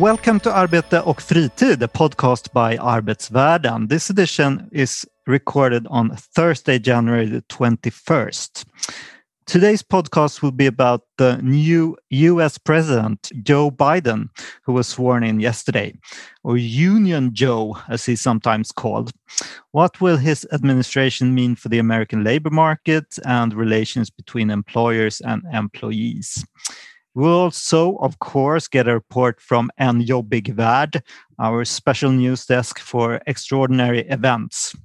Welcome to Arbete och fritid, a podcast by Arbetsvärlden. This edition is recorded on Thursday, January the 21st. Today's podcast will be about the new US President, Joe Biden, who was sworn in yesterday, or Union Joe, as he's sometimes called. What will his administration mean for the American labor market and relations between employers and employees? We'll also, of course, get a report from En Jobbig Värld, our special news desk for extraordinary events.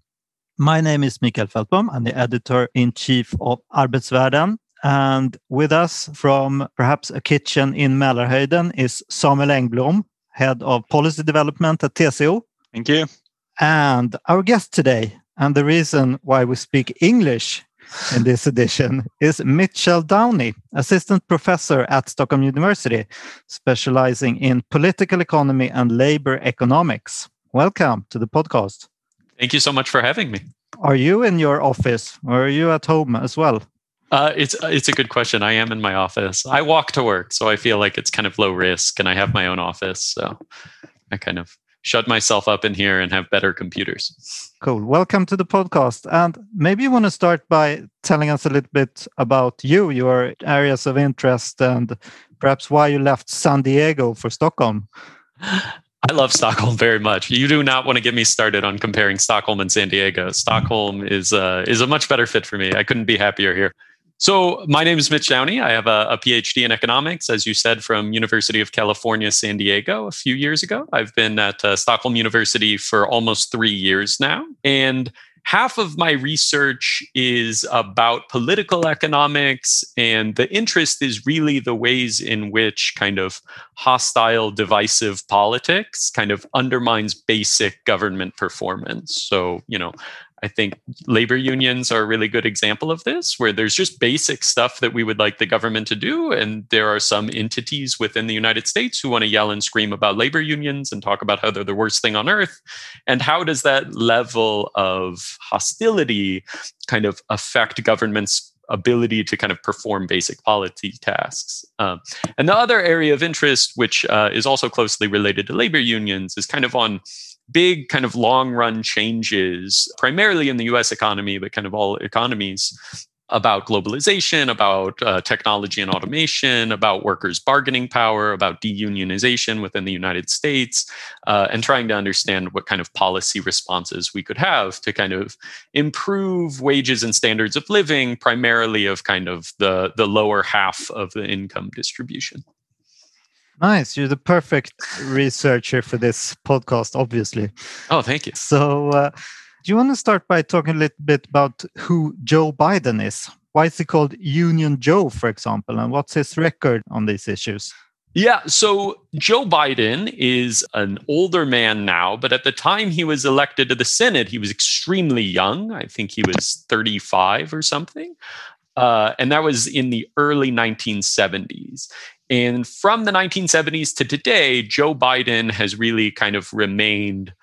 My name is Mikael Feldbaum. I'm the editor in chief of Arbetsvärlden. And with us from perhaps a kitchen in Mälarhöjden is Samuel Engblom, head of policy development at TCO. Thank you. And our guest today, and the reason why we speak English in this edition is Mitchell Downey, assistant professor at Stockholm University, specializing in political economy and labor economics. Welcome to the podcast. Thank you so much for having me. Are you in your office or are you at home as well? Uh, it's it's a good question. I am in my office. I walk to work, so I feel like it's kind of low risk, and I have my own office, so I kind of shut myself up in here and have better computers. Cool. Welcome to the podcast. And maybe you want to start by telling us a little bit about you, your areas of interest, and perhaps why you left San Diego for Stockholm. I love Stockholm very much. You do not want to get me started on comparing Stockholm and San Diego. Stockholm is uh, is a much better fit for me. I couldn't be happier here. So my name is Mitch Downey. I have a, a, PhD in economics, as you said, from University of California, San Diego a few years ago. I've been at uh, Stockholm University for almost three years now. And half of my research is about political economics. And the interest is really the ways in which kind of hostile, divisive politics kind of undermines basic government performance. So, you know, I think labor unions are a really good example of this, where there's just basic stuff that we would like the government to do. And there are some entities within the United States who want to yell and scream about labor unions and talk about how they're the worst thing on earth. And how does that level of hostility kind of affect government's ability to kind of perform basic policy tasks. Um, and the other area of interest, which uh, is also closely related to labor unions, is kind of on big kind of long run changes, primarily in the US economy, but kind of all economies about globalization, about uh, technology and automation, about workers' bargaining power, about deunionization within the United States, uh, and trying to understand what kind of policy responses we could have to kind of improve wages and standards of living, primarily of kind of the, the lower half of the income distribution. Nice. You're the perfect researcher for this podcast, obviously. Oh, thank you. So, uh, do you want to start by talking a little bit about who Joe Biden is? Why is he called Union Joe, for example, and what's his record on these issues? Yeah, so Joe Biden is an older man now, but at the time he was elected to the Senate, he was extremely young. I think he was 35 or something. Uh, and that was in the early 1970s. And from the 1970s to today, Joe Biden has really kind of remained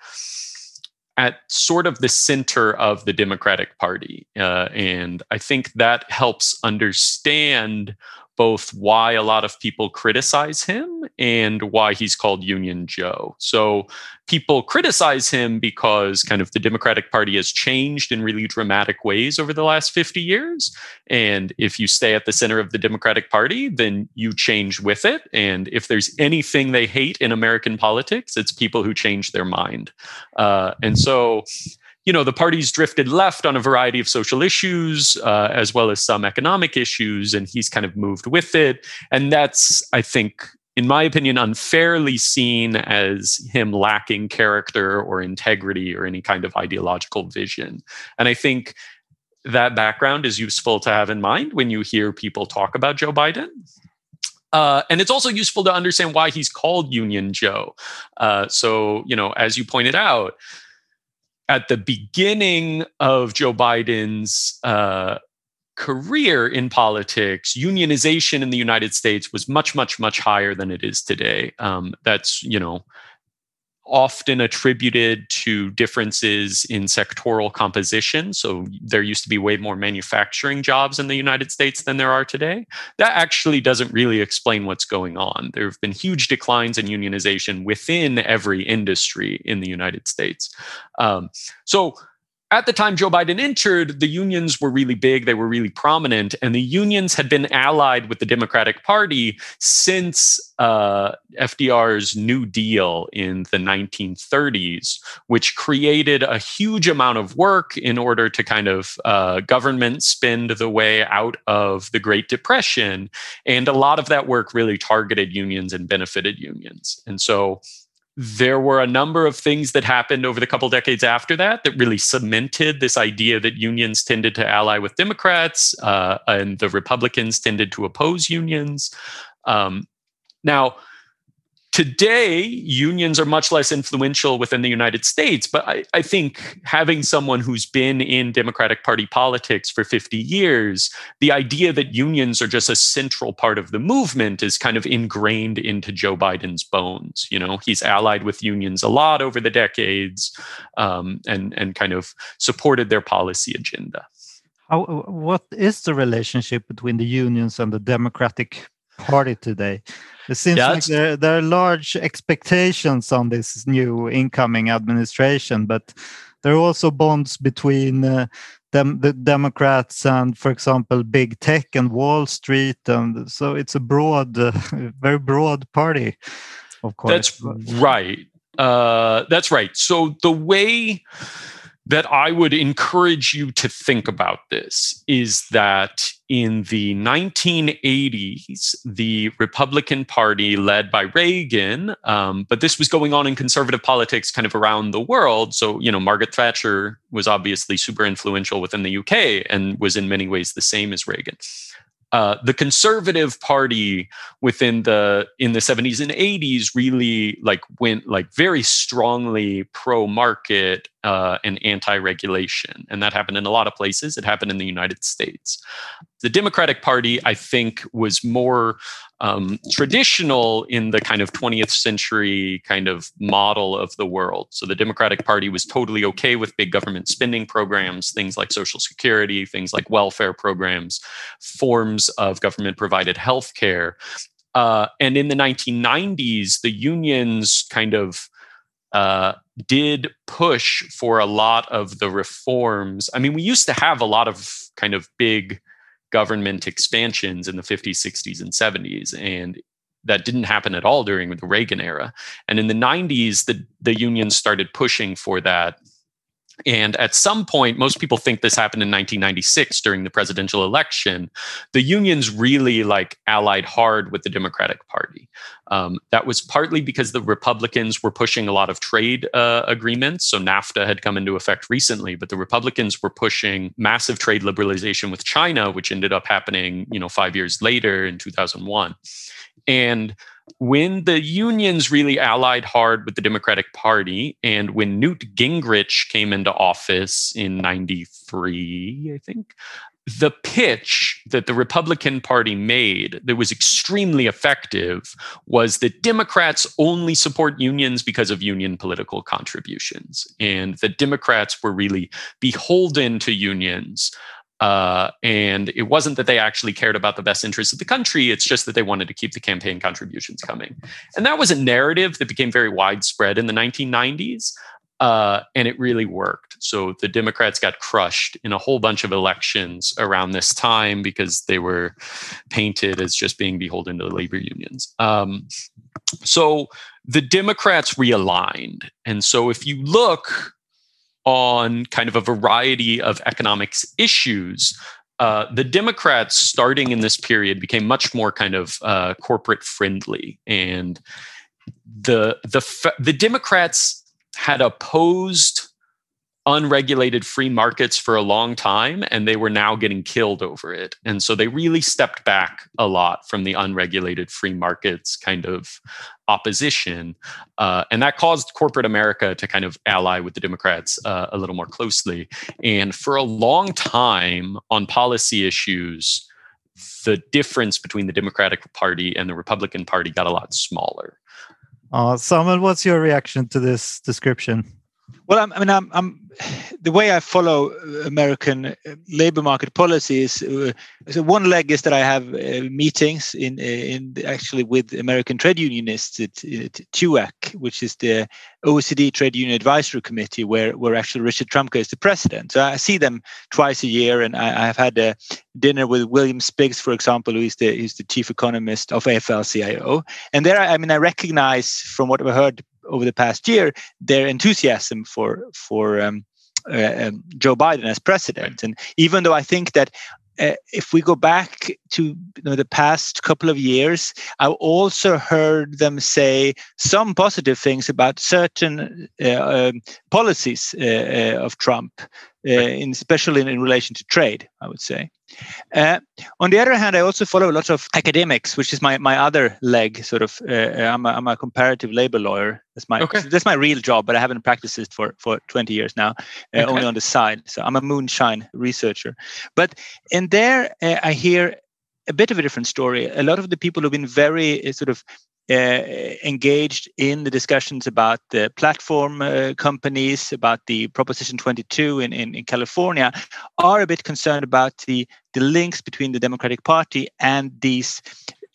at sort of the center of the Democratic Party. Uh, and I think that helps understand both why a lot of people criticize him and why he's called Union Joe. So people criticize him because kind of the Democratic Party has changed in really dramatic ways over the last 50 years. And if you stay at the center of the Democratic Party, then you change with it. And if there's anything they hate in American politics, it's people who change their mind. Uh, and so you know, the party's drifted left on a variety of social issues, uh, as well as some economic issues, and he's kind of moved with it. And that's, I think, in my opinion, unfairly seen as him lacking character or integrity or any kind of ideological vision. And I think that background is useful to have in mind when you hear people talk about Joe Biden. Uh, and it's also useful to understand why he's called Union Joe. Uh, so, you know, as you pointed out, at the beginning of Joe Biden's uh, career in politics, unionization in the United States was much, much, much higher than it is today. Um, that's, you know, often attributed to differences in sectoral composition. So there used to be way more manufacturing jobs in the United States than there are today. That actually doesn't really explain what's going on. There have been huge declines in unionization within every industry in the United States. Um, so at the time Joe Biden entered, the unions were really big, they were really prominent, and the unions had been allied with the Democratic Party since uh, FDR's New Deal in the 1930s, which created a huge amount of work in order to kind of uh, government spend the way out of the Great Depression. And a lot of that work really targeted unions and benefited unions. And so there were a number of things that happened over the couple decades after that that really cemented this idea that unions tended to ally with Democrats uh, and the Republicans tended to oppose unions. Um, now, Today, unions are much less influential within the United States, but I, I, think having someone who's been in Democratic Party politics for 50 years, the idea that unions are just a central part of the movement is kind of ingrained into Joe Biden's bones. You know, he's allied with unions a lot over the decades um, and, and kind of supported their policy agenda. How, what is the relationship between the unions and the Democratic Party today? It seems yeah, like there, there are large expectations on this new incoming administration, but there are also bonds between uh, them, the Democrats and, for example, big tech and Wall Street, and so it's a broad, uh, very broad party. Of course, that's right. Uh, that's right. So the way that I would encourage you to think about this is that in the 1980s, the Republican Party, led by Reagan, um, but this was going on in conservative politics kind of around the world. So, you know, Margaret Thatcher was obviously super influential within the UK and was in many ways the same as Reagan. Uh, the conservative party within the in the 70s and 80s really like went like very strongly pro market uh, and anti regulation and that happened in a lot of places it happened in the united states the democratic party i think was more um, traditional in the kind of 20th century kind of model of the world. So the Democratic Party was totally okay with big government spending programs, things like Social Security, things like welfare programs, forms of government provided health care. Uh, and in the 1990s, the unions kind of uh, did push for a lot of the reforms. I mean, we used to have a lot of kind of big government expansions in the 50s, 60s, and 70s. And that didn't happen at all during the Reagan era. And in the 90s, the, the unions started pushing for that and at some point, most people think this happened in 1996 during the presidential election. The unions really like allied hard with the Democratic Party. Um, that was partly because the Republicans were pushing a lot of trade uh, agreements. So NAFTA had come into effect recently, but the Republicans were pushing massive trade liberalization with China, which ended up happening, you know, five years later in 2001. And when the unions really allied hard with the Democratic Party, and when Newt Gingrich came into office in 93, I think, the pitch that the Republican Party made that was extremely effective was that Democrats only support unions because of union political contributions, and that Democrats were really beholden to unions uh, and it wasn't that they actually cared about the best interests of the country. It's just that they wanted to keep the campaign contributions coming. And that was a narrative that became very widespread in the 1990s. Uh, and it really worked. So the Democrats got crushed in a whole bunch of elections around this time because they were painted as just being beholden to the labor unions. Um, so the Democrats realigned. And so if you look on kind of a variety of economics issues. Uh, the Democrats, starting in this period, became much more kind of uh, corporate friendly, and the the the Democrats had opposed unregulated free markets for a long time and they were now getting killed over it. And so they really stepped back a lot from the unregulated free markets kind of opposition. Uh, and that caused corporate America to kind of ally with the Democrats uh, a little more closely. And for a long time on policy issues, the difference between the Democratic Party and the Republican Party got a lot smaller. Uh, Samuel, what's your reaction to this description? Well, i mean, I'm, I'm, the way I follow American uh, labor market policies. Uh, so one leg is that I have uh, meetings in in actually with American trade unionists at, at TUAC, which is the OECD Trade Union Advisory Committee, where where actually Richard Trumka is the president. So I see them twice a year, and I, I have had a dinner with William Spriggs, for example, who is the who's the chief economist of AFL-CIO. And there, I mean, I recognize from what I've heard over the past year their enthusiasm for for um, uh, um, Joe Biden as president. And even though I think that uh, if we go back to you know, the past couple of years, I also heard them say some positive things about certain uh, um, policies uh, uh of Trump, Uh, in, especially in, in, relation to trade, I would say. Uh, on the other hand, I also follow a lot of academics, which is my, my other leg. Sort of, uh, uh, I'm a, I'm, a, comparative labor lawyer. That's my okay. that's my real job, but I haven't practiced it for for 20 years now, okay. only on the side. So I'm a moonshine researcher. But in there, I hear a bit of a different story. A lot of the people who've been very sort of uh, engaged in the discussions about the platform uh, companies, about the Proposition 22 in, in, in, California, are a bit concerned about the, the links between the Democratic Party and these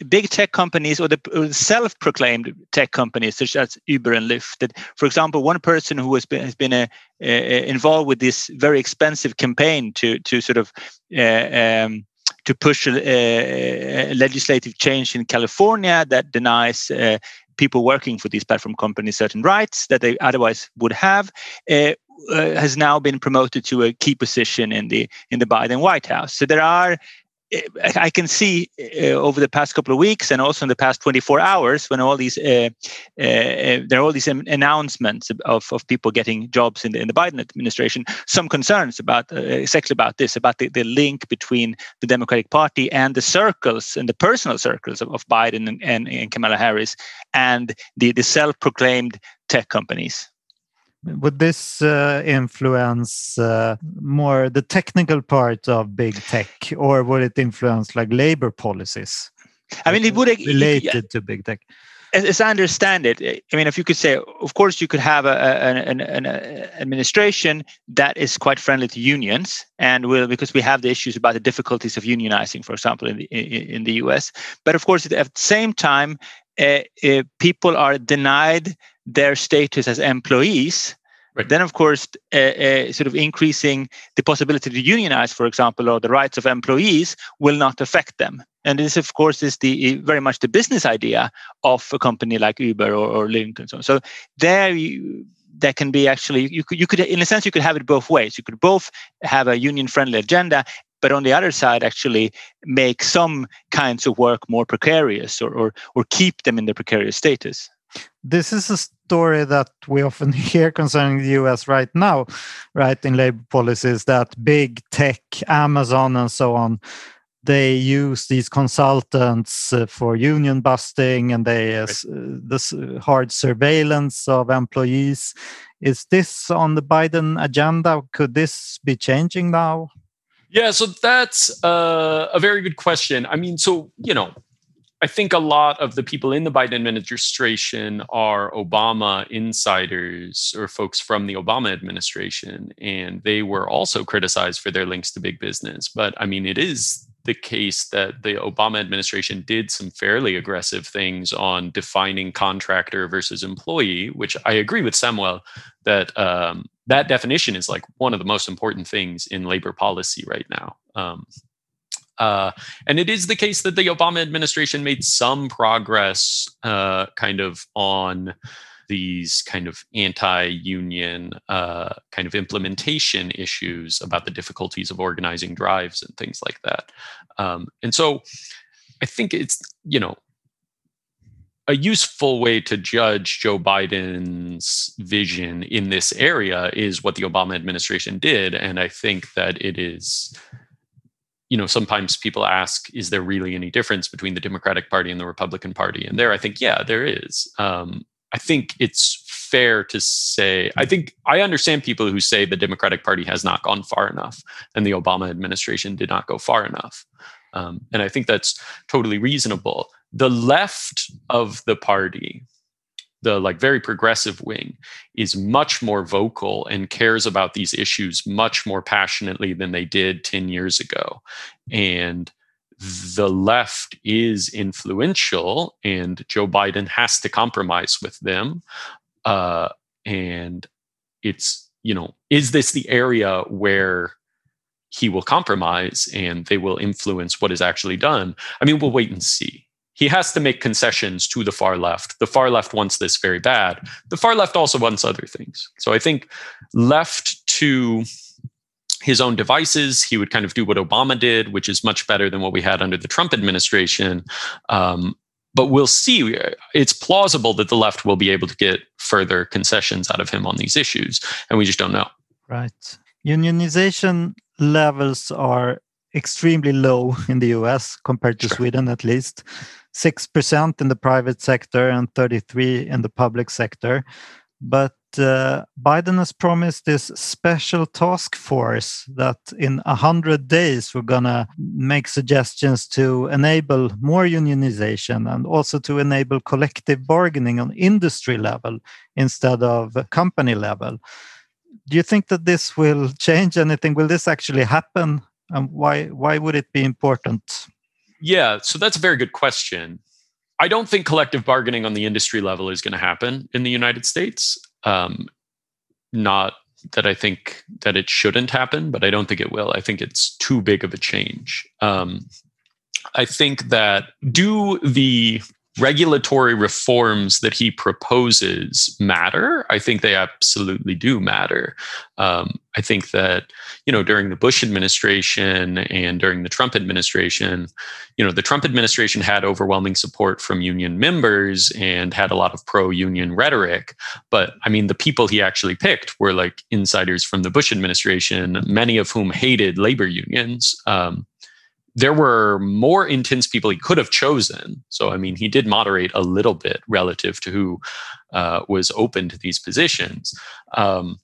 big tech companies or the, self-proclaimed tech companies such as Uber and Lyft. That, for example, one person who has been has been a, uh, uh, involved with this very expensive campaign to to sort of uh, um, to push a, a, legislative change in California that denies uh, people working for these platform companies certain rights that they otherwise would have. Uh, uh, has now been promoted to a key position in the in the Biden White House. So there are I can see uh, over the past couple of weeks and also in the past 24 hours when all these uh, uh, uh there are all these announcements of, of people getting jobs in the, in the Biden administration. Some concerns about uh, exactly about this about the, the link between the Democratic Party and the circles and the personal circles of, of Biden and, and, and Kamala Harris and the, the self-proclaimed tech companies would this uh, influence uh, more the technical part of big tech or would it influence like labor policies i mean it would related yeah. to big tech as, as, I understand it, I mean, if you could say, of course, you could have a, a, an, an administration that is quite friendly to unions, and will because we have the issues about the difficulties of unionizing, for example, in the in, in the U.S. But of course, at the same time, uh, uh, people are denied their status as employees, right. then of course, uh, uh, sort of increasing the possibility to unionize, for example, or the rights of employees will not affect them. And this, of course, is the very much the business idea of a company like Uber or, or Link and so on. So there you, that can be actually you could you could in a sense you could have it both ways. You could both have a union friendly agenda but on the other side actually make some kinds of work more precarious or, or, or keep them in their precarious status this is a story that we often hear concerning the US right now, right, in labor policies that big tech, Amazon, and so on, they use these consultants uh, for union busting and they uh, right. this hard surveillance of employees. Is this on the Biden agenda? Could this be changing now? Yeah, so that's uh, a very good question. I mean, so you know, I think a lot of the people in the Biden administration are Obama insiders or folks from the Obama administration, and they were also criticized for their links to big business. But I mean, it is the case that the Obama administration did some fairly aggressive things on defining contractor versus employee, which I agree with Samuel that um, that definition is like one of the most important things in labor policy right now. Um, uh, and it is the case that the Obama administration made some progress uh, kind of on these kind of anti-union uh, kind of implementation issues about the difficulties of organizing drives and things like that. Um, and so I think it's, you know, a useful way to judge Joe Biden's vision in this area is what the Obama administration did. And I think that it is, you know, sometimes people ask, is there really any difference between the Democratic Party and the Republican Party? And there, I think, yeah, there is. Um, I think it's fair to say, I think I understand people who say the Democratic Party has not gone far enough and the Obama administration did not go far enough. Um, and I think that's totally reasonable the left of the party the like very progressive wing is much more vocal and cares about these issues much more passionately than they did 10 years ago. And the left is influential and joe biden has to compromise with them uh, and it's you know is this the area where he will compromise and they will influence what is actually done? I mean we'll wait and see he has to make concessions to the far left. The far left wants this very bad. The far left also wants other things. So I think left to his own devices, he would kind of do what Obama did, which is much better than what we had under the Trump administration. Um, but we'll see. It's plausible that the left will be able to get further concessions out of him on these issues, and we just don't know. Right. Unionization levels are extremely low in the US compared to sure. Sweden, at least. 6% in the private sector and 33 in the public sector. But uh, Biden has promised this special task force that in 100 days we're going to make suggestions to enable more unionization and also to enable collective bargaining on industry level instead of company level. Do you think that this will change anything? Will this actually happen? And why, why would it be important? Yeah, so that's a very good question. I don't think collective bargaining on the industry level is going to happen in the United States. Um, not that I think that it shouldn't happen, but I don't think it will. I think it's too big of a change. Um, I think that do the regulatory reforms that he proposes matter. I think they absolutely do matter. Um, I think that you know during the Bush administration and during the Trump administration, you know the Trump administration had overwhelming support from union members and had a lot of pro-union rhetoric. But I mean, the people he actually picked were like insiders from the Bush administration, many of whom hated labor unions. Um, there were more intense people he could have chosen. So, I mean, he did moderate a little bit relative to who uh, was open to these positions. Um,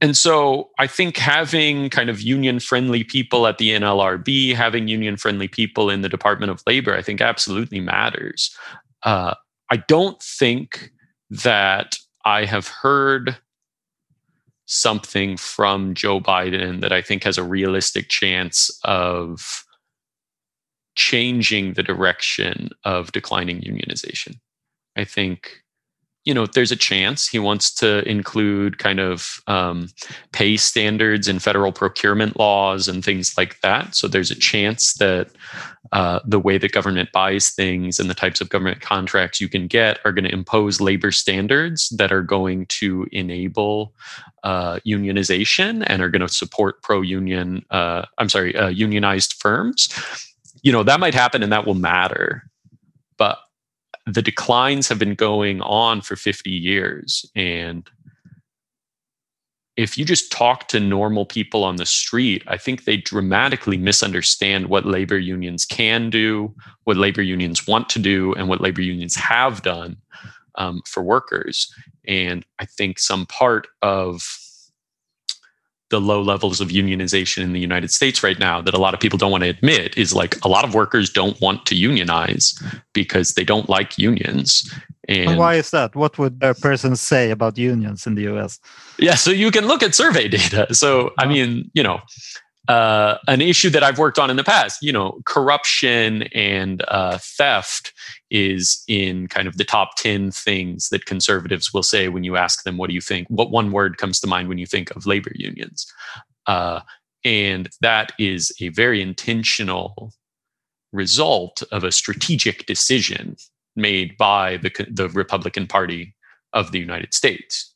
and so I think having kind of union friendly people at the NLRB, having union friendly people in the Department of Labor, I think absolutely matters. Uh, I don't think that I have heard something from Joe Biden that I think has a realistic chance of changing the direction of declining unionization. I think, you know, there's a chance he wants to include kind of um, pay standards in federal procurement laws and things like that. So there's a chance that uh, the way that government buys things and the types of government contracts you can get are going to impose labor standards that are going to enable uh, unionization and are going to support pro-union. Uh, I'm sorry, uh, unionized firms you know that might happen and that will matter. But the declines have been going on for 50 years. And if you just talk to normal people on the street i think they dramatically misunderstand what labor unions can do what labor unions want to do and what labor unions have done um, for workers. And i think some part of the low levels of unionization in the United States right now that a lot of people don't want to admit is like a lot of workers don't want to unionize because they don't like unions. And, and why is that? What would a person say about unions in the US? Yeah, so you can look at survey data. So, I uh-huh. mean, you know, uh, an issue that I've worked on in the past. You know, corruption and uh, theft is in kind of the top 10 things that conservatives will say when you ask them, What do you think? What one word comes to mind when you think of labor unions? Uh, and that is a very intentional result of a strategic decision made by the, the Republican Party of the United States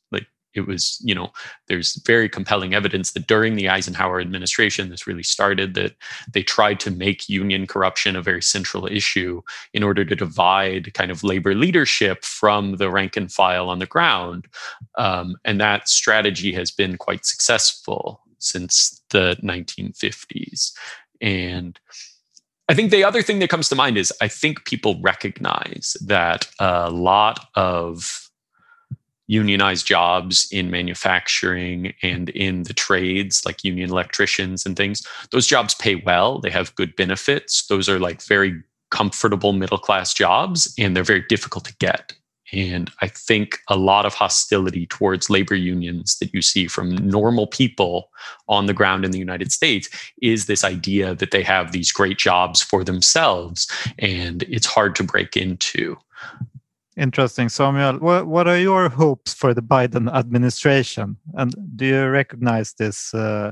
it was, you know, there's very compelling evidence that during the Eisenhower administration, this really started that they tried to make union corruption a very central issue in order to divide kind of labor leadership from the rank and file on the ground. Um, and that strategy has been quite successful since the 1950s. And I think the other thing that comes to mind is I think people recognize that a lot of unionized jobs in manufacturing and in the trades, like union electricians and things, those jobs pay well. They have good benefits. Those are like very comfortable middle class jobs and they're very difficult to get. And I think a lot of hostility towards labor unions that you see from normal people on the ground in the United States is this idea that they have these great jobs for themselves and it's hard to break into. Interesting, Samuel. What, what are your hopes for the Biden administration? And do you recognize this uh,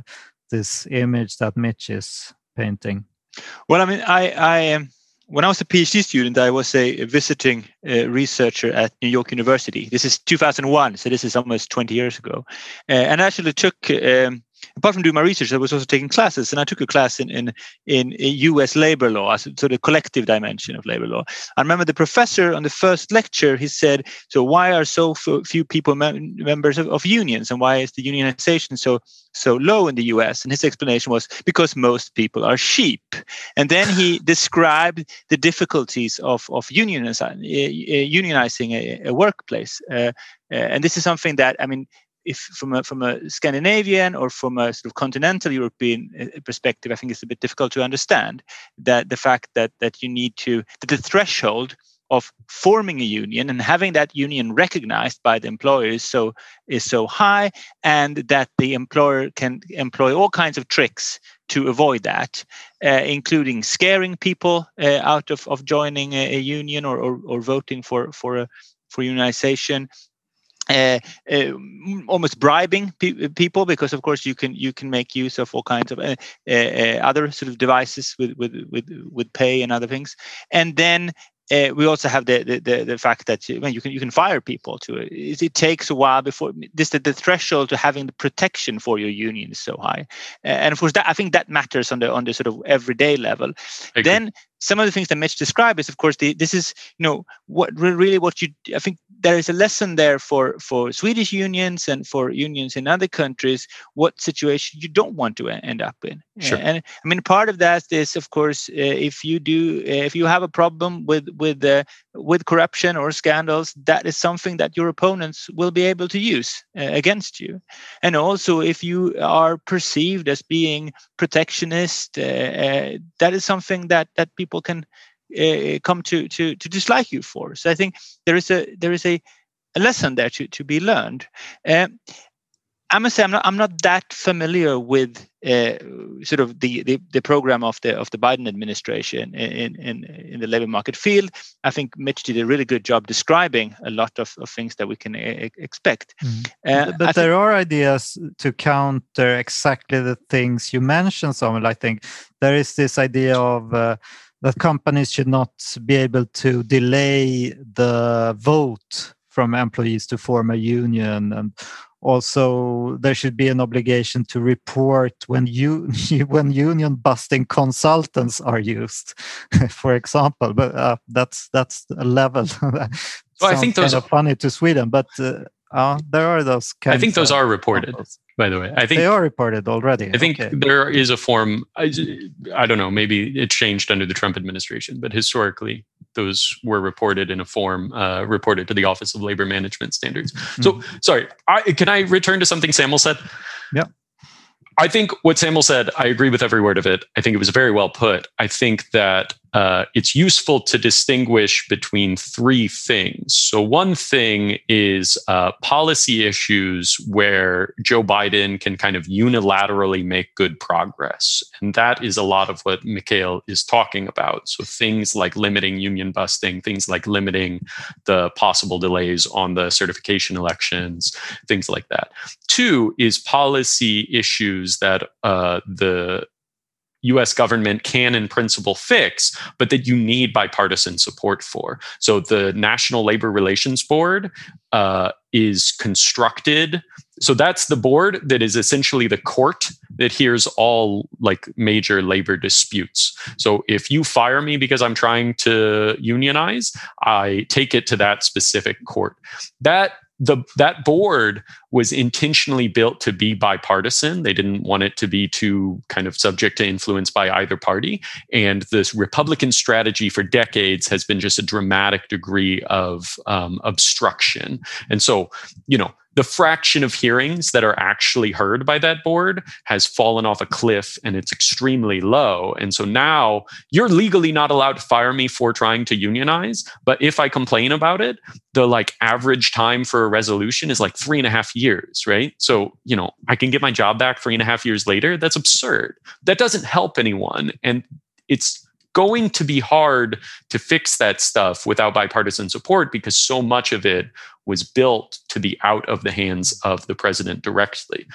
this image that Mitch is painting? Well, I mean, I, I um, when I was a PhD student, I was a visiting uh, researcher at New York University. This is 2001, so this is almost 20 years ago, uh, and I actually took. Um, apart from doing my research, I was also taking classes, and I took a class in in in U.S. labor law, so the collective dimension of labor law. I remember the professor on the first lecture. He said, "So why are so few people mem- members of, of unions, and why is the unionization so so low in the US. And his explanation was because most people are sheep. And then he described the difficulties of, of unionizing, unionizing a, a workplace. Uh, uh, and this is something that, I mean, if from a from a Scandinavian or from a sort of continental European uh, perspective, I think it's a bit difficult to understand that the fact that that you need to that the threshold of forming a union and having that union recognized by the employer is so is so high and that the employer can employ all kinds of tricks to avoid that uh, including scaring people uh, out of, of joining a, a union or, or, or, voting for for a for unionization uh, uh, almost bribing pe- people because of course you can you can make use of all kinds of uh, uh, other sort of devices with with with with pay and other things and then uh, we also have the, the, the the fact that you, you can you can fire people too. it. It takes a while before this the, the threshold to having the protection for your union is so high, uh, and of course that I think that matters on the on the sort of everyday level. Then some of the things that Mitch described is, of course, the, this is you know what really what you I think there is a lesson there for for Swedish unions and for unions in other countries what situation you don't want to end up in. Sure. And I mean, part of that is, of course, uh, if you do if you have a problem with with uh, with corruption or scandals, that is something that your opponents will be able to use uh, against you. And also, if you are perceived as being protectionist, uh, uh, that is something that that people people can uh, come to to to dislike you for. So I think there is a there is a, a lesson there to to be learned. Uh, I must say I'm not I'm not that familiar with uh, sort of the, the, the program of the of the Biden administration in in in the labor market field. I think Mitch did a really good job describing a lot of, of things that we can uh, expect. Mm. Uh, but there are ideas to counter exactly the things you mentioned, Samuel. I think there is this idea of uh, that companies should not be able to delay the vote from employees to form a union. And also there should be an obligation to report when you when union busting consultants are used for example. But uh, that's that's a level well, i think those kind of funny to sweden but uh, uh, there are those i think those are reported by the way. I think they are reported already. I think okay. there is a form. I, I don't know. Maybe it changed under the Trump administration, but historically, those were reported in a form uh, reported to the Office of Labor Management Standards. Mm-hmm. So, sorry. I, can I return to something Samuel said? Yeah. I think what Samuel said, I agree with every word of it. I think it was very well put. I think that uh, it's useful to distinguish between three things. So, one thing is uh, policy issues where Joe Biden can kind of unilaterally make good progress. And that is a lot of what Mikhail is talking about. So, things like limiting union busting, things like limiting the possible delays on the certification elections, things like that. Two is policy issues that uh, the US government can, in principle, fix, but that you need bipartisan support for. So the National Labor Relations Board uh, is constructed. So that's the board that is essentially the court that hears all like major labor disputes. So if you fire me because I'm trying to unionize, I take it to that specific court. That the that board was intentionally built to be bipartisan. They didn't want it to be too kind of subject to influence by either party. And this Republican strategy for decades has been just a dramatic degree of um, obstruction. And so, you know, the fraction of hearings that are actually heard by that board has fallen off a cliff and it's extremely low. And so now you're legally not allowed to fire me for trying to unionize. But if I complain about it, the like average time for a resolution is like three and a half years, right? So, you know, I can get my job back three and a half years later. That's absurd. That doesn't help anyone. And it's going to be hard to fix that stuff without bipartisan support because so much of it was built to be out of the hands of the president directly.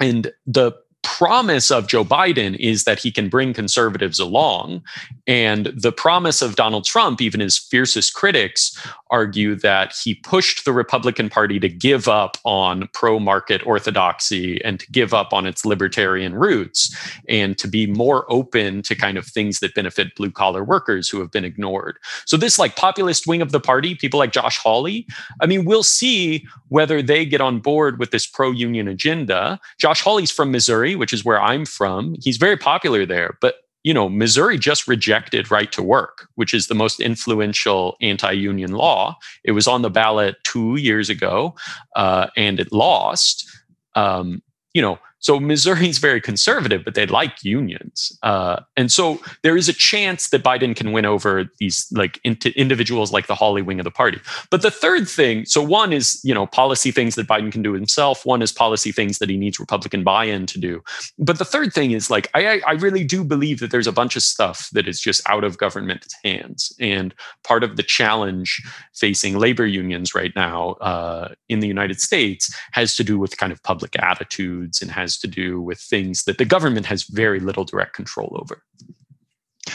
And the promise of Joe Biden is that he can bring conservatives along. And the promise of Donald Trump, even his fiercest critics, argue that he pushed the Republican Party to give up on pro market orthodoxy and to give up on its libertarian roots and to be more open to kind of things that benefit blue collar workers who have been ignored. So, this like populist wing of the party, people like Josh Hawley, I mean, we'll see whether they get on board with this pro union agenda. Josh Hawley's from Missouri which is where I'm from, he's very popular there. But you know, Missouri just rejected right to work, which is the most influential anti-union law. It was on the ballot two years ago, uh, and it lost. Um, you know, so Missouri's very conservative, but they like unions, uh, and so there is a chance that Biden can win over these like individuals like the Hawley wing of the party. But the third thing, so one is you know policy things that Biden can do himself. One is policy things that he needs Republican buy-in to do. But the third thing is like I I really do believe that there's a bunch of stuff that is just out of government's hands, and part of the challenge facing labor unions right now uh, in the United States has to do with kind of public attitudes and has to do with things that the government has very little direct control over.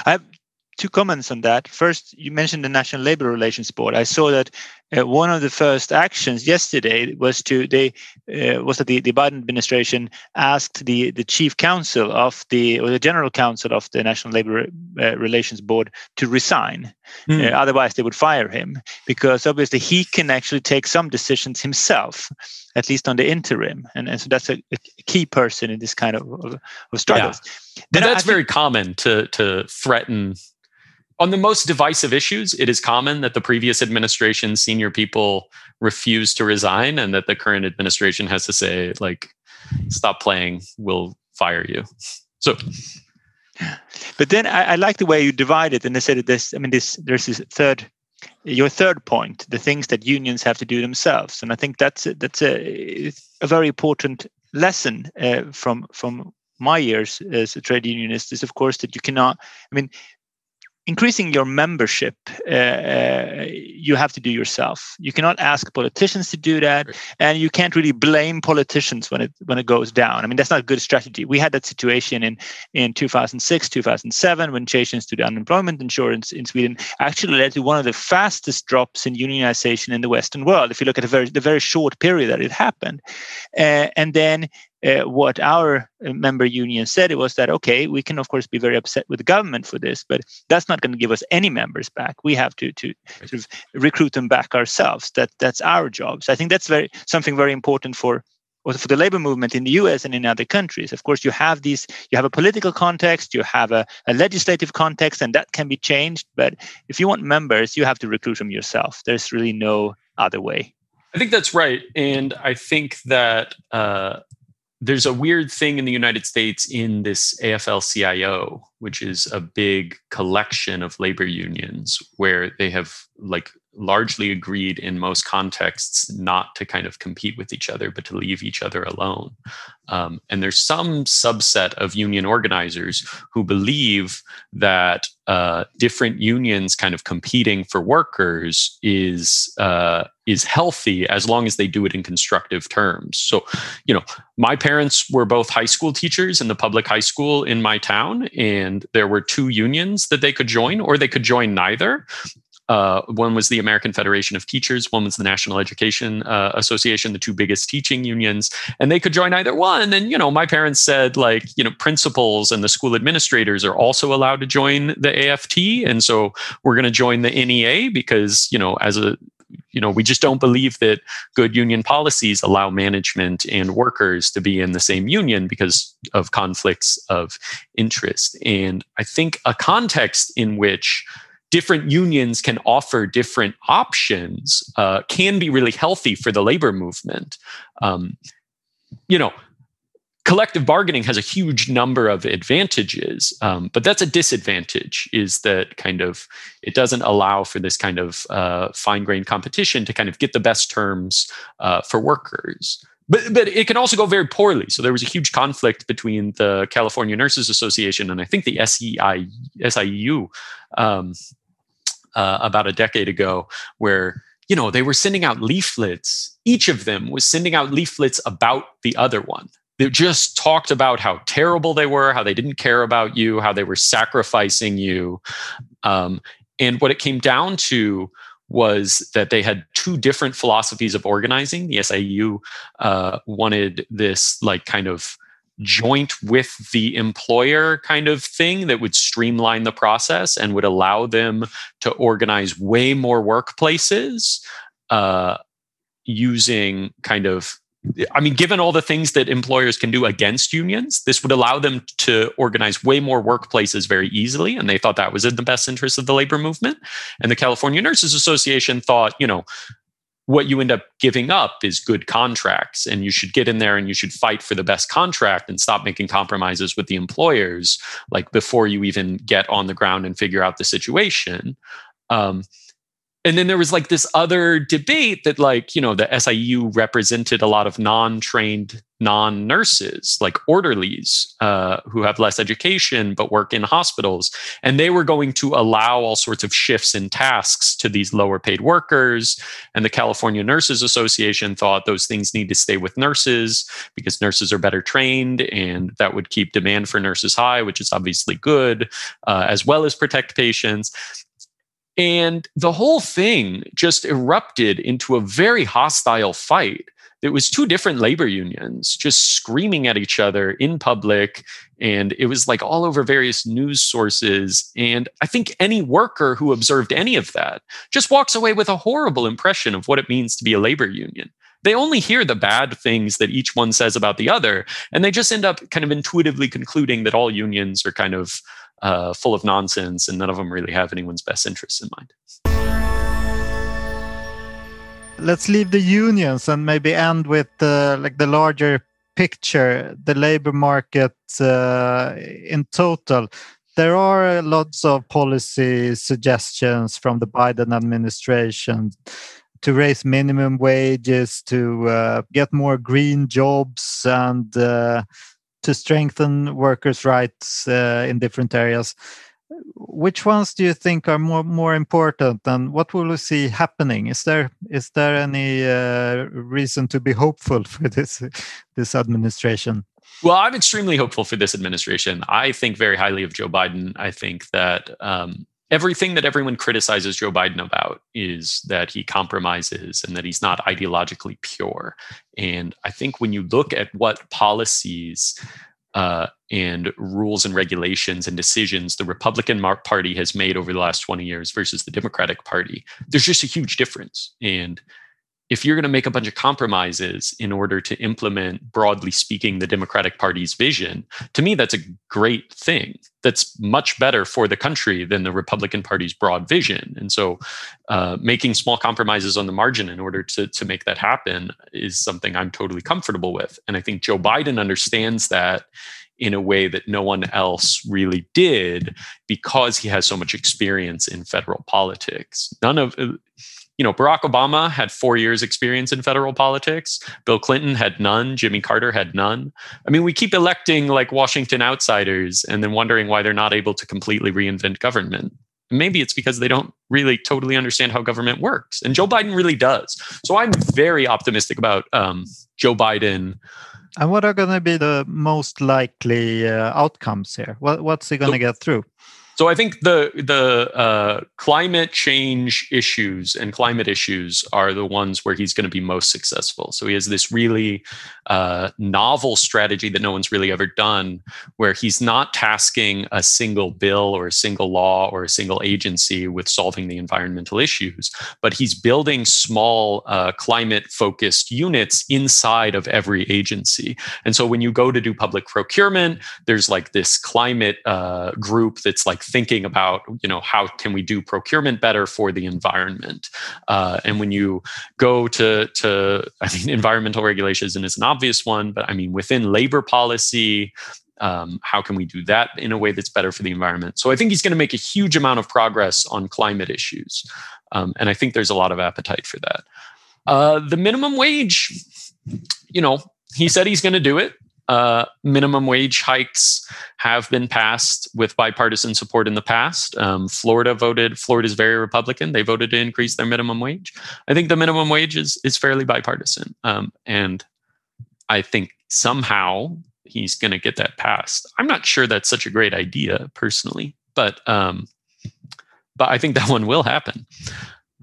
I have two comments on that. First, you mentioned the National Labor Relations Board. I saw that uh, one of the first actions yesterday was to they uh, was that the, the Biden administration asked the the chief counsel of the or the general counsel of the National Labor uh, Relations Board to resign. Mm. otherwise, they would fire him because obviously he can actually take some decisions himself, at least on the interim, and, and so that's a, a key person in this kind of of, of struggles. Yeah. Then that's think, very common to to threaten on the most divisive issues, it is common that the previous administration's senior people refuse to resign and that the current administration has to say, like, stop playing, we'll fire you. So but then I, I, like the way you divide it and they said this i mean this there's this third your third point the things that unions have to do themselves and i think that's a, that's a, a very important lesson uh, from from my years as a trade unionist is of course that you cannot i mean increasing your membership uh, uh, you have to do yourself. You cannot ask politicians to do that and you can't really blame politicians when it when it goes down. I mean that's not a good strategy. We had that situation in in 2006 2007 when changes to the unemployment insurance in sweden actually led to one of the fastest drops in unionization in the western world if you look at the very the very short period that it happened. Uh, and then uh, what our uh, member union said it was that okay we can of course be very upset with the government for this but that's not going to give us any members back we have to to sort of recruit them back ourselves that that's our job so i think that's very something very important for for the labor movement in the US and in other countries. Of course, you have these, you have a political context, you have a, a, legislative context, and that can be changed. But if you want members, you have to recruit them yourself. There's really no other way. I think that's right. And I think that uh, there's a weird thing in the United States in this AFL CIO, which is a big collection of labor unions where they have like largely agreed in most contexts not to kind of compete with each other, but to leave each other alone. Um, and there's some subset of union organizers who believe that uh, different unions kind of competing for workers is uh, is healthy as long as they do it in constructive terms. So, you know, my parents were both high school teachers in the public high school in my town, and there were two unions that they could join, or they could join neither. Uh, one was the American Federation of Teachers, one was the National Education uh, Association, the two biggest teaching unions, and they could join either one. And you know, my parents said like, you know, principals and the school administrators are also allowed to join the AFT, and so we're going to join the NEA because you know, as a you know, we just don't believe that good union policies allow management and workers to be in the same union because of conflicts of interest. And I think a context in which different unions can offer different options uh, can be really healthy for the labor movement. Um, you know, collective bargaining has a huge number of advantages, um, but that's a disadvantage. Is that kind of it doesn't allow for this kind of uh, fine grained competition to kind of get the best terms uh, for workers. But, but it can also go very poorly. So there was a huge conflict between the California Nurses Association and I think the SEI, SIU um, uh, about a decade ago where you know they were sending out leaflets. Each of them was sending out leaflets about the other one. They just talked about how terrible they were how they didn't care about you how they were sacrificing you. Um, and what it came down to was that they had two different philosophies of organizing. The SEIU uh, wanted this like kind of joint with the employer kind of thing that would streamline the process and would allow them to organize way more workplaces uh, using kind of I mean, given all the things that employers can do against unions, this would allow them to organize way more workplaces very easily. And they thought that was in the best interest of the labor movement. And the California Nurses Association thought, you know, what you end up giving up is good contracts and you should get in there and you should fight for the best contract and stop making compromises with the employers like before you even get on the ground and figure out the situation. Um, and then there was like this other debate that like you know the SEIU represented a lot of non-trained non-nurses like orderlies uh, who have less education but work in hospitals. And they were going to allow all sorts of shifts in tasks to these lower paid workers. And the california nurses association thought those things need to stay with nurses because nurses are better trained and that would keep demand for nurses high which is obviously good uh, as well as protect patients and the whole thing just erupted into a very hostile fight. It was two different labor unions just screaming at each other in public. And it was like all over various news sources. And I think any worker who observed any of that just walks away with a horrible impression of what it means to be a labor union they only hear the bad things that each one says about the other and they just end up kind of intuitively concluding that all unions are kind of uh, full of nonsense and none of them really have anyone's best interests in mind. Let's leave the unions and maybe end with uh, like the larger picture, the labor market uh, in total. There are lots of policy suggestions from the Biden administration to raise minimum wages, to uh, get more green jobs, and uh, to strengthen workers' rights uh, in different areas. Which ones do you think are more more important, and what will we see happening? Is there is there any uh, reason to be hopeful for this this administration? Well, I'm extremely hopeful for this administration. I think very highly of Joe Biden. I think that um, everything that everyone criticizes Joe Biden about is that he compromises and that he's not ideologically pure. And I think when you look at what policies uh, and rules and regulations and decisions the Republican Party has made over the last 20 years versus the Democratic Party, there's just a huge difference. And if you're going to make a bunch of compromises in order to implement, broadly speaking, the Democratic Party's vision, to me, that's a great thing. That's much better for the country than the Republican Party's broad vision. And so, uh, making small compromises on the margin in order to, to make that happen is something I'm totally comfortable with. And I think Joe Biden understands that in a way that no one else really did because he has so much experience in federal politics. None of you know, Barack Obama had four years experience in federal politics. Bill Clinton had none. Jimmy Carter had none. I mean, we keep electing like Washington outsiders and then wondering why they're not able to completely reinvent government. Maybe it's because they don't really totally understand how government works. And Joe Biden really does. So I'm very optimistic about um, Joe Biden. And what are going to be the most likely uh, outcomes here? What, what's he going to so, get through? So I think the the uh, climate change issues and climate issues are the ones where he's going to be most successful. So he has this really uh, novel strategy that no one's really ever done, where he's not tasking a single bill or a single law or a single agency with solving the environmental issues, but he's building small uh, climate focused units inside of every agency. And so when you go to do public procurement, there's like this climate uh, group that's like thinking about you know how can we do procurement better for the environment? Uh, and when you go to to i mean environmental regulations and it's an obvious one but i mean within labor policy um, how can we do that in a way that's better for the environment? So i think he's going to make a huge amount of progress on climate issues um, and i think there's a lot of appetite for that. Uh, the minimum wage you know he said he's going to do it uh, minimum wage hikes have been passed with bipartisan support in the past. Um, Florida voted. Florida is very Republican. They voted to increase their minimum wage. I think the minimum wage is is fairly bipartisan, um, and I think somehow he's going to get that passed. I'm not sure that's such a great idea personally, but um, but I think that one will happen.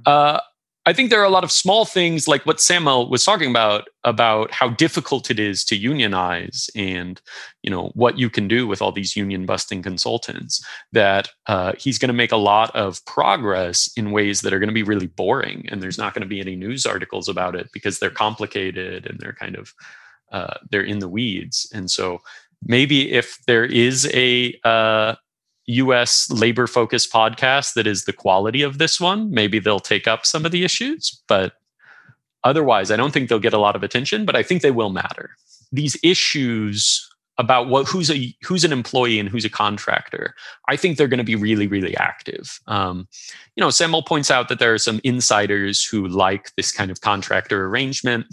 Uh, I think there are a lot of small things like what Samuel was talking about about how difficult it is to unionize and you know what you can do with all these union busting consultants that uh, he's going to make a lot of progress in ways that are going to be really boring and there's not going to be any news articles about it because they're complicated and they're kind of uh, they're in the weeds. And so maybe if there is a uh, US labor focused podcast that is the quality of this one, maybe they'll take up some of the issues. But otherwise, I don't think they'll get a lot of attention, but I think they will matter. These issues about what who's a who's an employee and who's a contractor i think they're going to be really really active um, you know samuel points out that there are some insiders who like this kind of contractor arrangement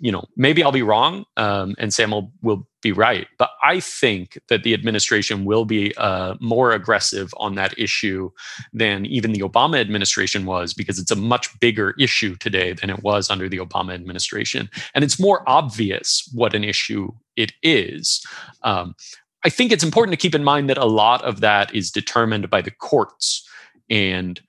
you know, maybe I'll be wrong, um, and Sam will, will be right. But I think that the administration will be uh, more aggressive on that issue than even the Obama administration was, because it's a much bigger issue today than it was under the Obama administration, and it's more obvious what an issue it is. Um, I think it's important to keep in mind that a lot of that is determined by the courts and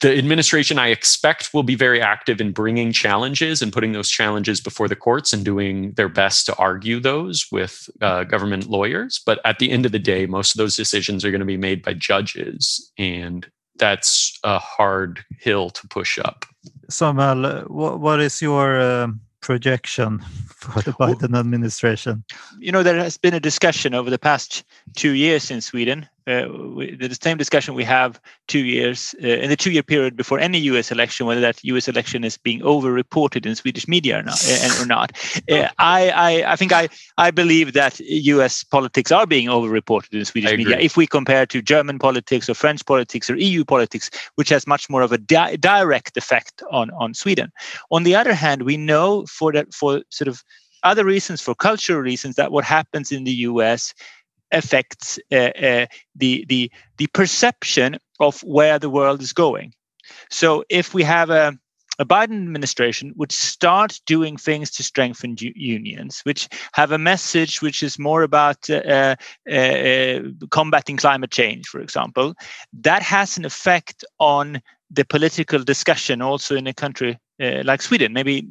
the administration I expect will be very active in bringing challenges and putting those challenges before the courts and doing their best to argue those with uh, government lawyers. But at the end of the day, most of those decisions are going to be made by judges, and that's a hard hill to push up. Samuel, what, what is your uh, projection for the Biden administration? You know, there has been a discussion over the past two years in Sweden uh, we, the same discussion we have two years uh, in the two-year period before any U.S. election, whether that U.S. election is being over-reported in Swedish media or not. Uh, or not. Uh, I, I, I think I, I believe that U.S. politics are being over-reported in Swedish media if we compare to German politics or French politics or EU politics, which has much more of a di- direct effect on on Sweden. On the other hand, we know for that for sort of other reasons, for cultural reasons, that what happens in the U.S affects uh, uh, the, the, the perception of where the world is going. So if we have a, a Biden administration would start doing things to strengthen unions, which have a message which is more about uh, uh, uh, combating climate change, for example, that has an effect on the political discussion also in a country uh, like Sweden, maybe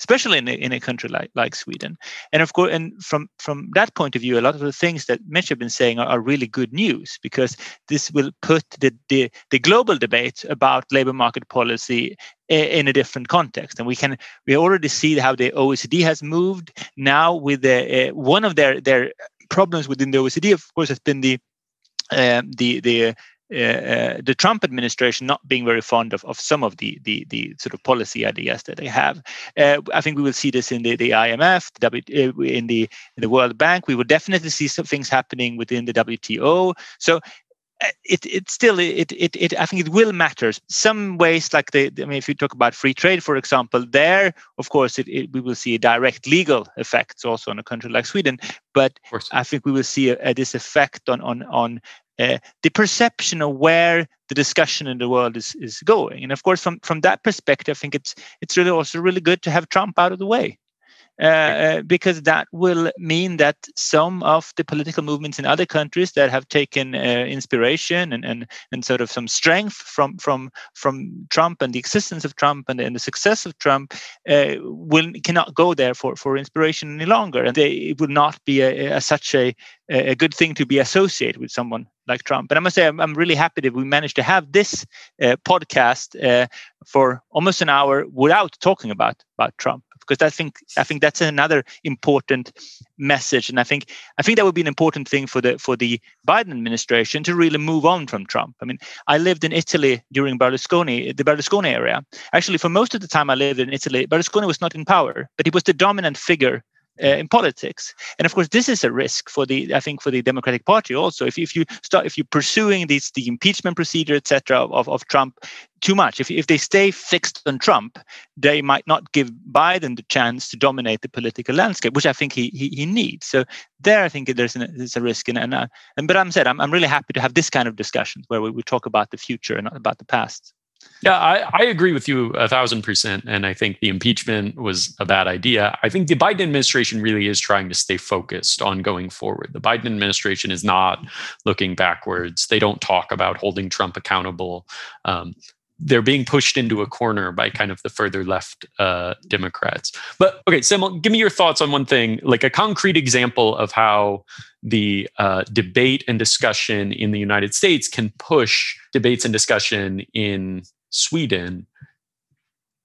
especially in a, in a country like, like Sweden. And of course, and from from that point of view, a lot of the things that Mitch have been saying are, are really good news because this will put the, the, the global debate about labor market policy in a different context. And we can we already see how the OECD has moved now with the uh, one of their their problems within the OECD, of course, has been the uh, the the uh, uh, the Trump administration not being very fond of, of some of the, the, the sort of policy ideas that they have. Uh, I think we will see this in the, the IMF, the w, uh, in the in the World Bank. We will definitely see some things happening within the WTO. So it it still it, it it I think it will matter. Some ways, like the I mean, if you talk about free trade, for example, there of course it, it we will see direct legal effects also on a country like Sweden. But I think we will see a, a, this effect on on on uh, the perception of where the discussion in the world is is going. And of course, from from that perspective, I think it's it's really also really good to have Trump out of the way. Uh, uh, because that will mean that some of the political movements in other countries that have taken uh, inspiration and, and and sort of some strength from from from Trump and the existence of Trump and, and the success of Trump uh, will cannot go there for, for inspiration any longer, and they, it would not be a, a, such a a good thing to be associated with someone like Trump. But I must say, I'm, I'm really happy that we managed to have this uh, podcast uh, for almost an hour without talking about about Trump because I think I think that's another important message, and I think I think that would be an important thing for the for the Biden administration to really move on from Trump. I mean, I lived in Italy during Berlusconi, the Berlusconi area. Actually, for most of the time I lived in Italy, Berlusconi was not in power, but he was the dominant figure uh, in politics. And of course, this is a risk for the I think for the Democratic Party also. If, if you start if you're pursuing these the impeachment procedure etc. Of, of Trump too much, if if they stay fixed on Trump, they might not give Biden the chance to dominate the political landscape, which I think he he, he needs. So there, I think there's, an, there's a risk. And and, uh, and but I'm said I'm I'm really happy to have this kind of discussion where we, we talk about the future and not about the past. Yeah, I, I, agree with you a thousand percent. And I think the impeachment was a bad idea. I think the Biden administration really is trying to stay focused on going forward. The Biden administration is not looking backwards. They don't talk about holding Trump accountable. Um, they're being pushed into a corner by kind of the further left uh, Democrats. But okay, Samuel, give me your thoughts on one thing, like a concrete example of how the uh, debate and discussion in the United States can push debates and discussion in Sweden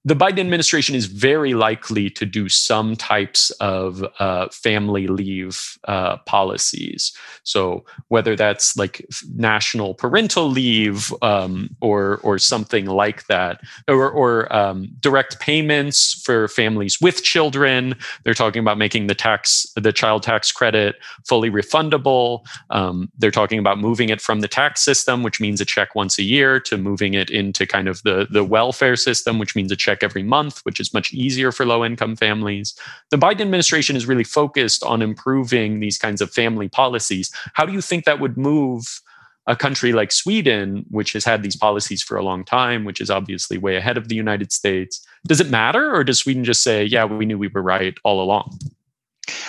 the Biden administration is very likely to do some types of uh, family leave uh, policies. So whether that's like national parental leave um, or or something like that, or, or um, direct payments for families with children. They're talking about making the tax the child tax credit fully refundable. Um, they're talking about moving it from the tax system, which means a check once a year, to moving it into kind of the the welfare system, which means a check every month, which is much easier for low income families. The Biden administration is really focused on improving these kinds of family policies. How do you think that would move? a country like Sweden, which has had these policies for a long time, which is obviously way ahead of the United States. Does it matter, or does Sweden just say, yeah, we knew we were right all along?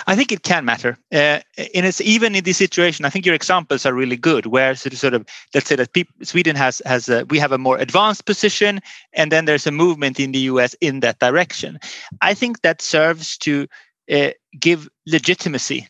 I think it can matter. Uh, and it's even in this situation, I think your examples are really good, where sort of, let's say that Sweden has has a, we have a more advanced position, and then there's a movement in the US in that direction. I think that serves to uh, give legitimacy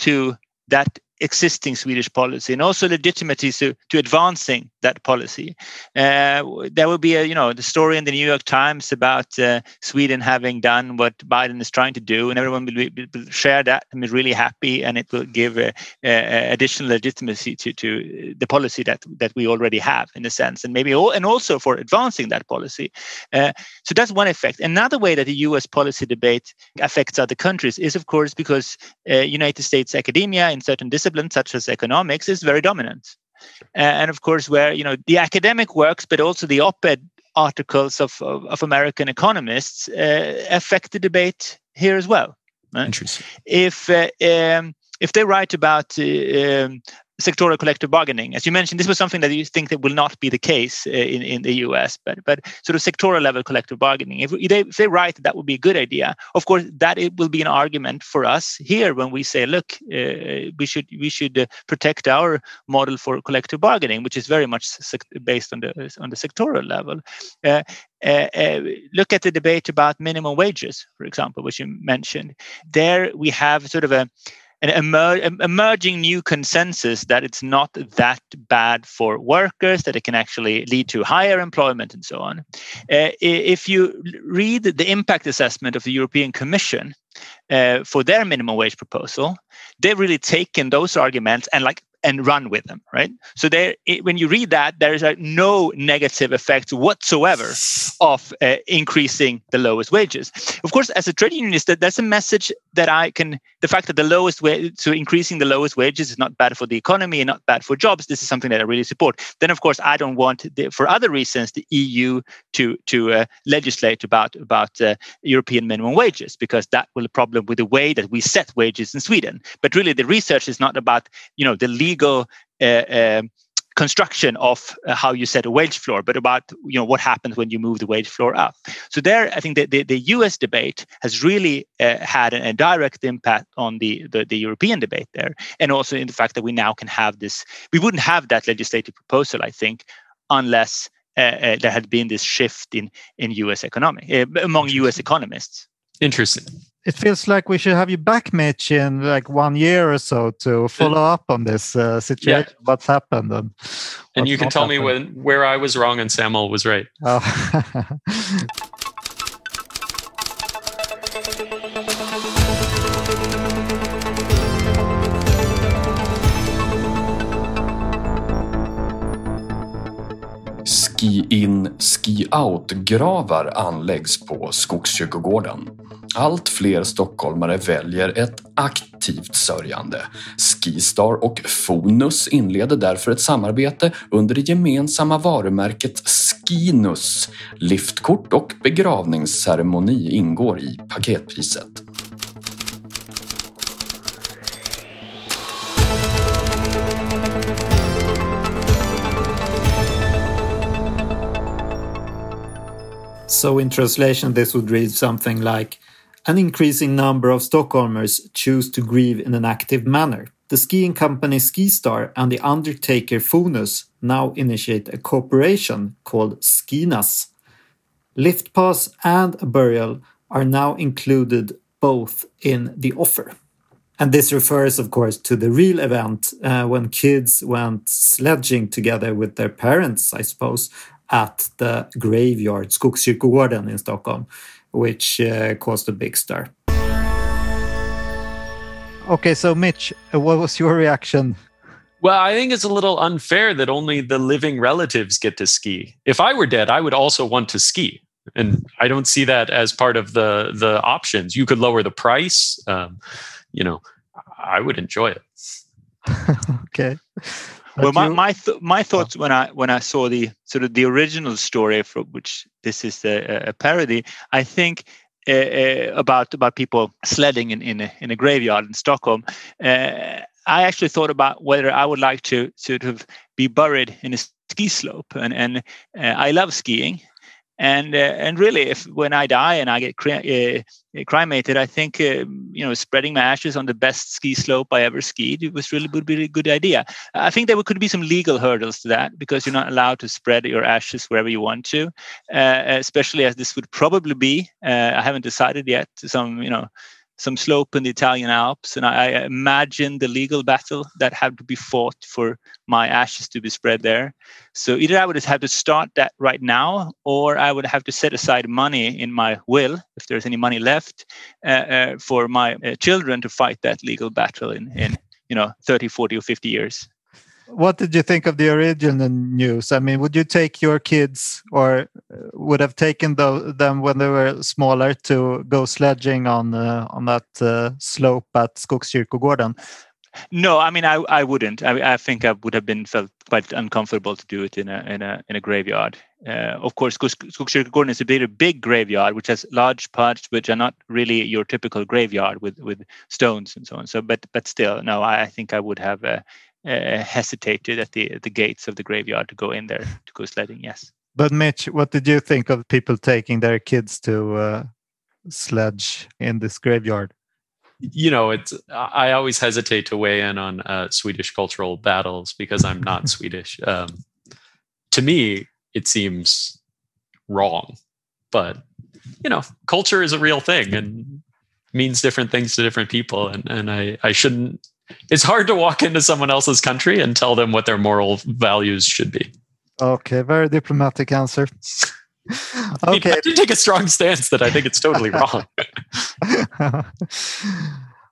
to that existing Swedish policy and also legitimacy to, to advancing that policy. Uh, there will be a, you know, the story in the New York Times about uh, Sweden having done what Biden is trying to do, and everyone will, be, will share that and be really happy, and it will give a, a additional legitimacy to, to the policy that that we already have in a sense, and maybe all, and also for advancing that policy. Uh, so that's one effect. Another way that the U.S. policy debate affects other countries is, of course, because uh, United States academia in certain disciplines disciplines such as economics is very dominant. and of course, where you know the academic works, but also the op-ed articles of, of, of American economists uh, affect the debate here as well. Right? Interesting. If uh, um, if they write about uh, um, sectoral collective bargaining. As you mentioned, this was something that you think that will not be the case uh, in, in the US, but but sort of sectoral level collective bargaining. If they, if they write that, that would be a good idea. Of course, that it will be an argument for us here when we say, look, uh, we should we should uh, protect our model for collective bargaining, which is very much based on the on the sectoral level. Uh, uh, uh, look at the debate about minimum wages, for example, which you mentioned. There we have sort of a an emer- emerging new consensus that it's not that bad for workers, that it can actually lead to higher employment and so on. Uh, if you read the impact assessment of the European Commission uh, for their minimum wage proposal, they've really taken those arguments and like and run with them, right? So there, when you read that, there is like no negative effects whatsoever of uh, increasing the lowest wages. Of course, as a trade unionist, that that's a message that I can. The fact that the lowest wage, so increasing the lowest wages is not bad for the economy and not bad for jobs. This is something that I really support. Then, of course, I don't want, the, for other reasons, the EU to to uh, legislate about about uh, European minimum wages because that will be a problem with the way that we set wages in Sweden. But really, the research is not about you know the legal. Uh, um, construction of uh, how you set a wage floor, but about you know what happens when you move the wage floor up. So there, I think that the, the U.S. debate has really uh, had a, a, direct impact on the, the, the European debate there, and also in the fact that we now can have this. We wouldn't have that legislative proposal, I think, unless uh, uh there had been this shift in in U.S. economic uh, among U.S. economists. Interesting it feels like we should have you back, Mitch, in like one year or so to follow up on this uh, situation. Yeah. What's happened and, and you can tell happened. me when where I was wrong and Samuel was right. Oh. Ski-in, ski-out-gravar anläggs på Skogskyrkogården. Allt fler stockholmare väljer ett aktivt sörjande. Skistar och Fonus inleder därför ett samarbete under det gemensamma varumärket Skinus. Liftkort och begravningsceremoni ingår i paketpriset. So in translation this would read something like An increasing number of Stockholmers choose to grieve in an active manner. The skiing company Skistar and the undertaker Fonus now initiate a cooperation called Skinus. Lift pass and a burial are now included both in the offer. And this refers, of course, to the real event uh, when kids went sledging together with their parents, I suppose, at the graveyard, Skogskyrkogården in Stockholm which uh, caused a big stir. Okay, so Mitch, uh, what was your reaction? Well, I think it's a little unfair that only the living relatives get to ski. If I were dead, I would also want to ski, and I don't see that as part of the the options. You could lower the price. Um, you know, I would enjoy it. okay well, my my, th- my thoughts when I when I saw the sort of the original story from which this is a, a parody, I think uh, uh, about about people sledding in in a, in a graveyard in Stockholm. Uh, I actually thought about whether I would like to sort of be buried in a ski slope, and and uh, I love skiing, and uh, and really if when i die and i get cre- uh, cremated i think uh, you know spreading my ashes on the best ski slope i ever skied it was really would be a good idea. I think there could be some legal hurdles to that because you're not allowed to spread your ashes wherever you want to uh, especially as this would probably be uh, i haven't decided yet some you know some slope in the Italian Alps, and I, I imagine the legal battle that had to be fought for my ashes to be spread there. So either I would have to start that right now, or I would have to set aside money in my will, if there's any money left, uh, uh, for my uh, children to fight that legal battle in, in you know 30, 40, or 50 years. What did you think of the original news? I mean, would you take your kids or uh, would have taken the, them when they were smaller to go sledging on uh, on that uh, slope at Skogskyrkogården? No, I mean I, I wouldn't. I, I think I would have been felt quite uncomfortable to do it in a in a in a graveyard. Uh, of course, Skogskyrkogården is a very big graveyard, which has large parts which are not really your typical graveyard with with stones and so on. So, but but still, no, I, I think I would have uh, uh, hesitated at the the gates of the graveyard to go in there to go sledding. Yes. But Mitch, what did you think of people taking their kids to uh, sledge in this graveyard? You know, it's I always hesitate to weigh in on uh, Swedish cultural battles because I'm not Swedish. Um, to me, it seems wrong, but you know, culture is a real thing and means different things to different people, and and I I shouldn't it's hard to walk into someone else's country and tell them what their moral values should be. Okay, very diplomatic answer. okay. I did take a strong stance that I think it's totally wrong.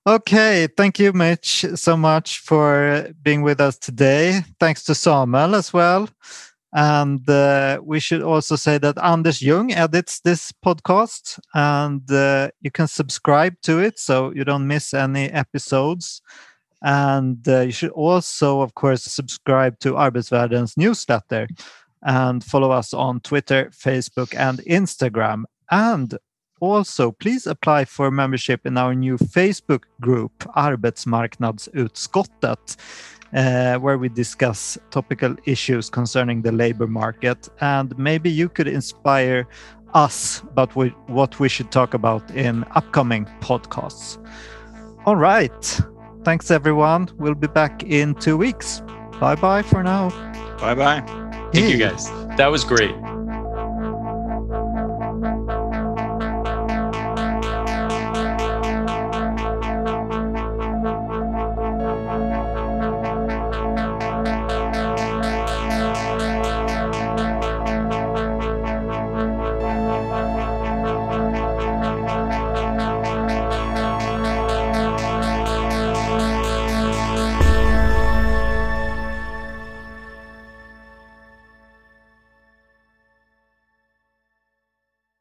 Okay, thank you, Mitch, so much for being with us today. Thanks to Samuel as well. And uh, we should also say that Anders Jung edits this podcast, and uh, you can subscribe to it so you don't miss any episodes. And uh, you should also, of course, subscribe to Arbetsvärlden's newsletter and follow us on Twitter, Facebook, and Instagram. And also, please apply for membership in our new Facebook group, Arbetsmarknadsutskottet, uh, where we discuss topical issues concerning the labor market. And maybe you could inspire us about what we should talk about in upcoming podcasts. All right. Thanks, everyone. We'll be back in two weeks. Bye bye for now. Bye bye. Thank you guys. That was great.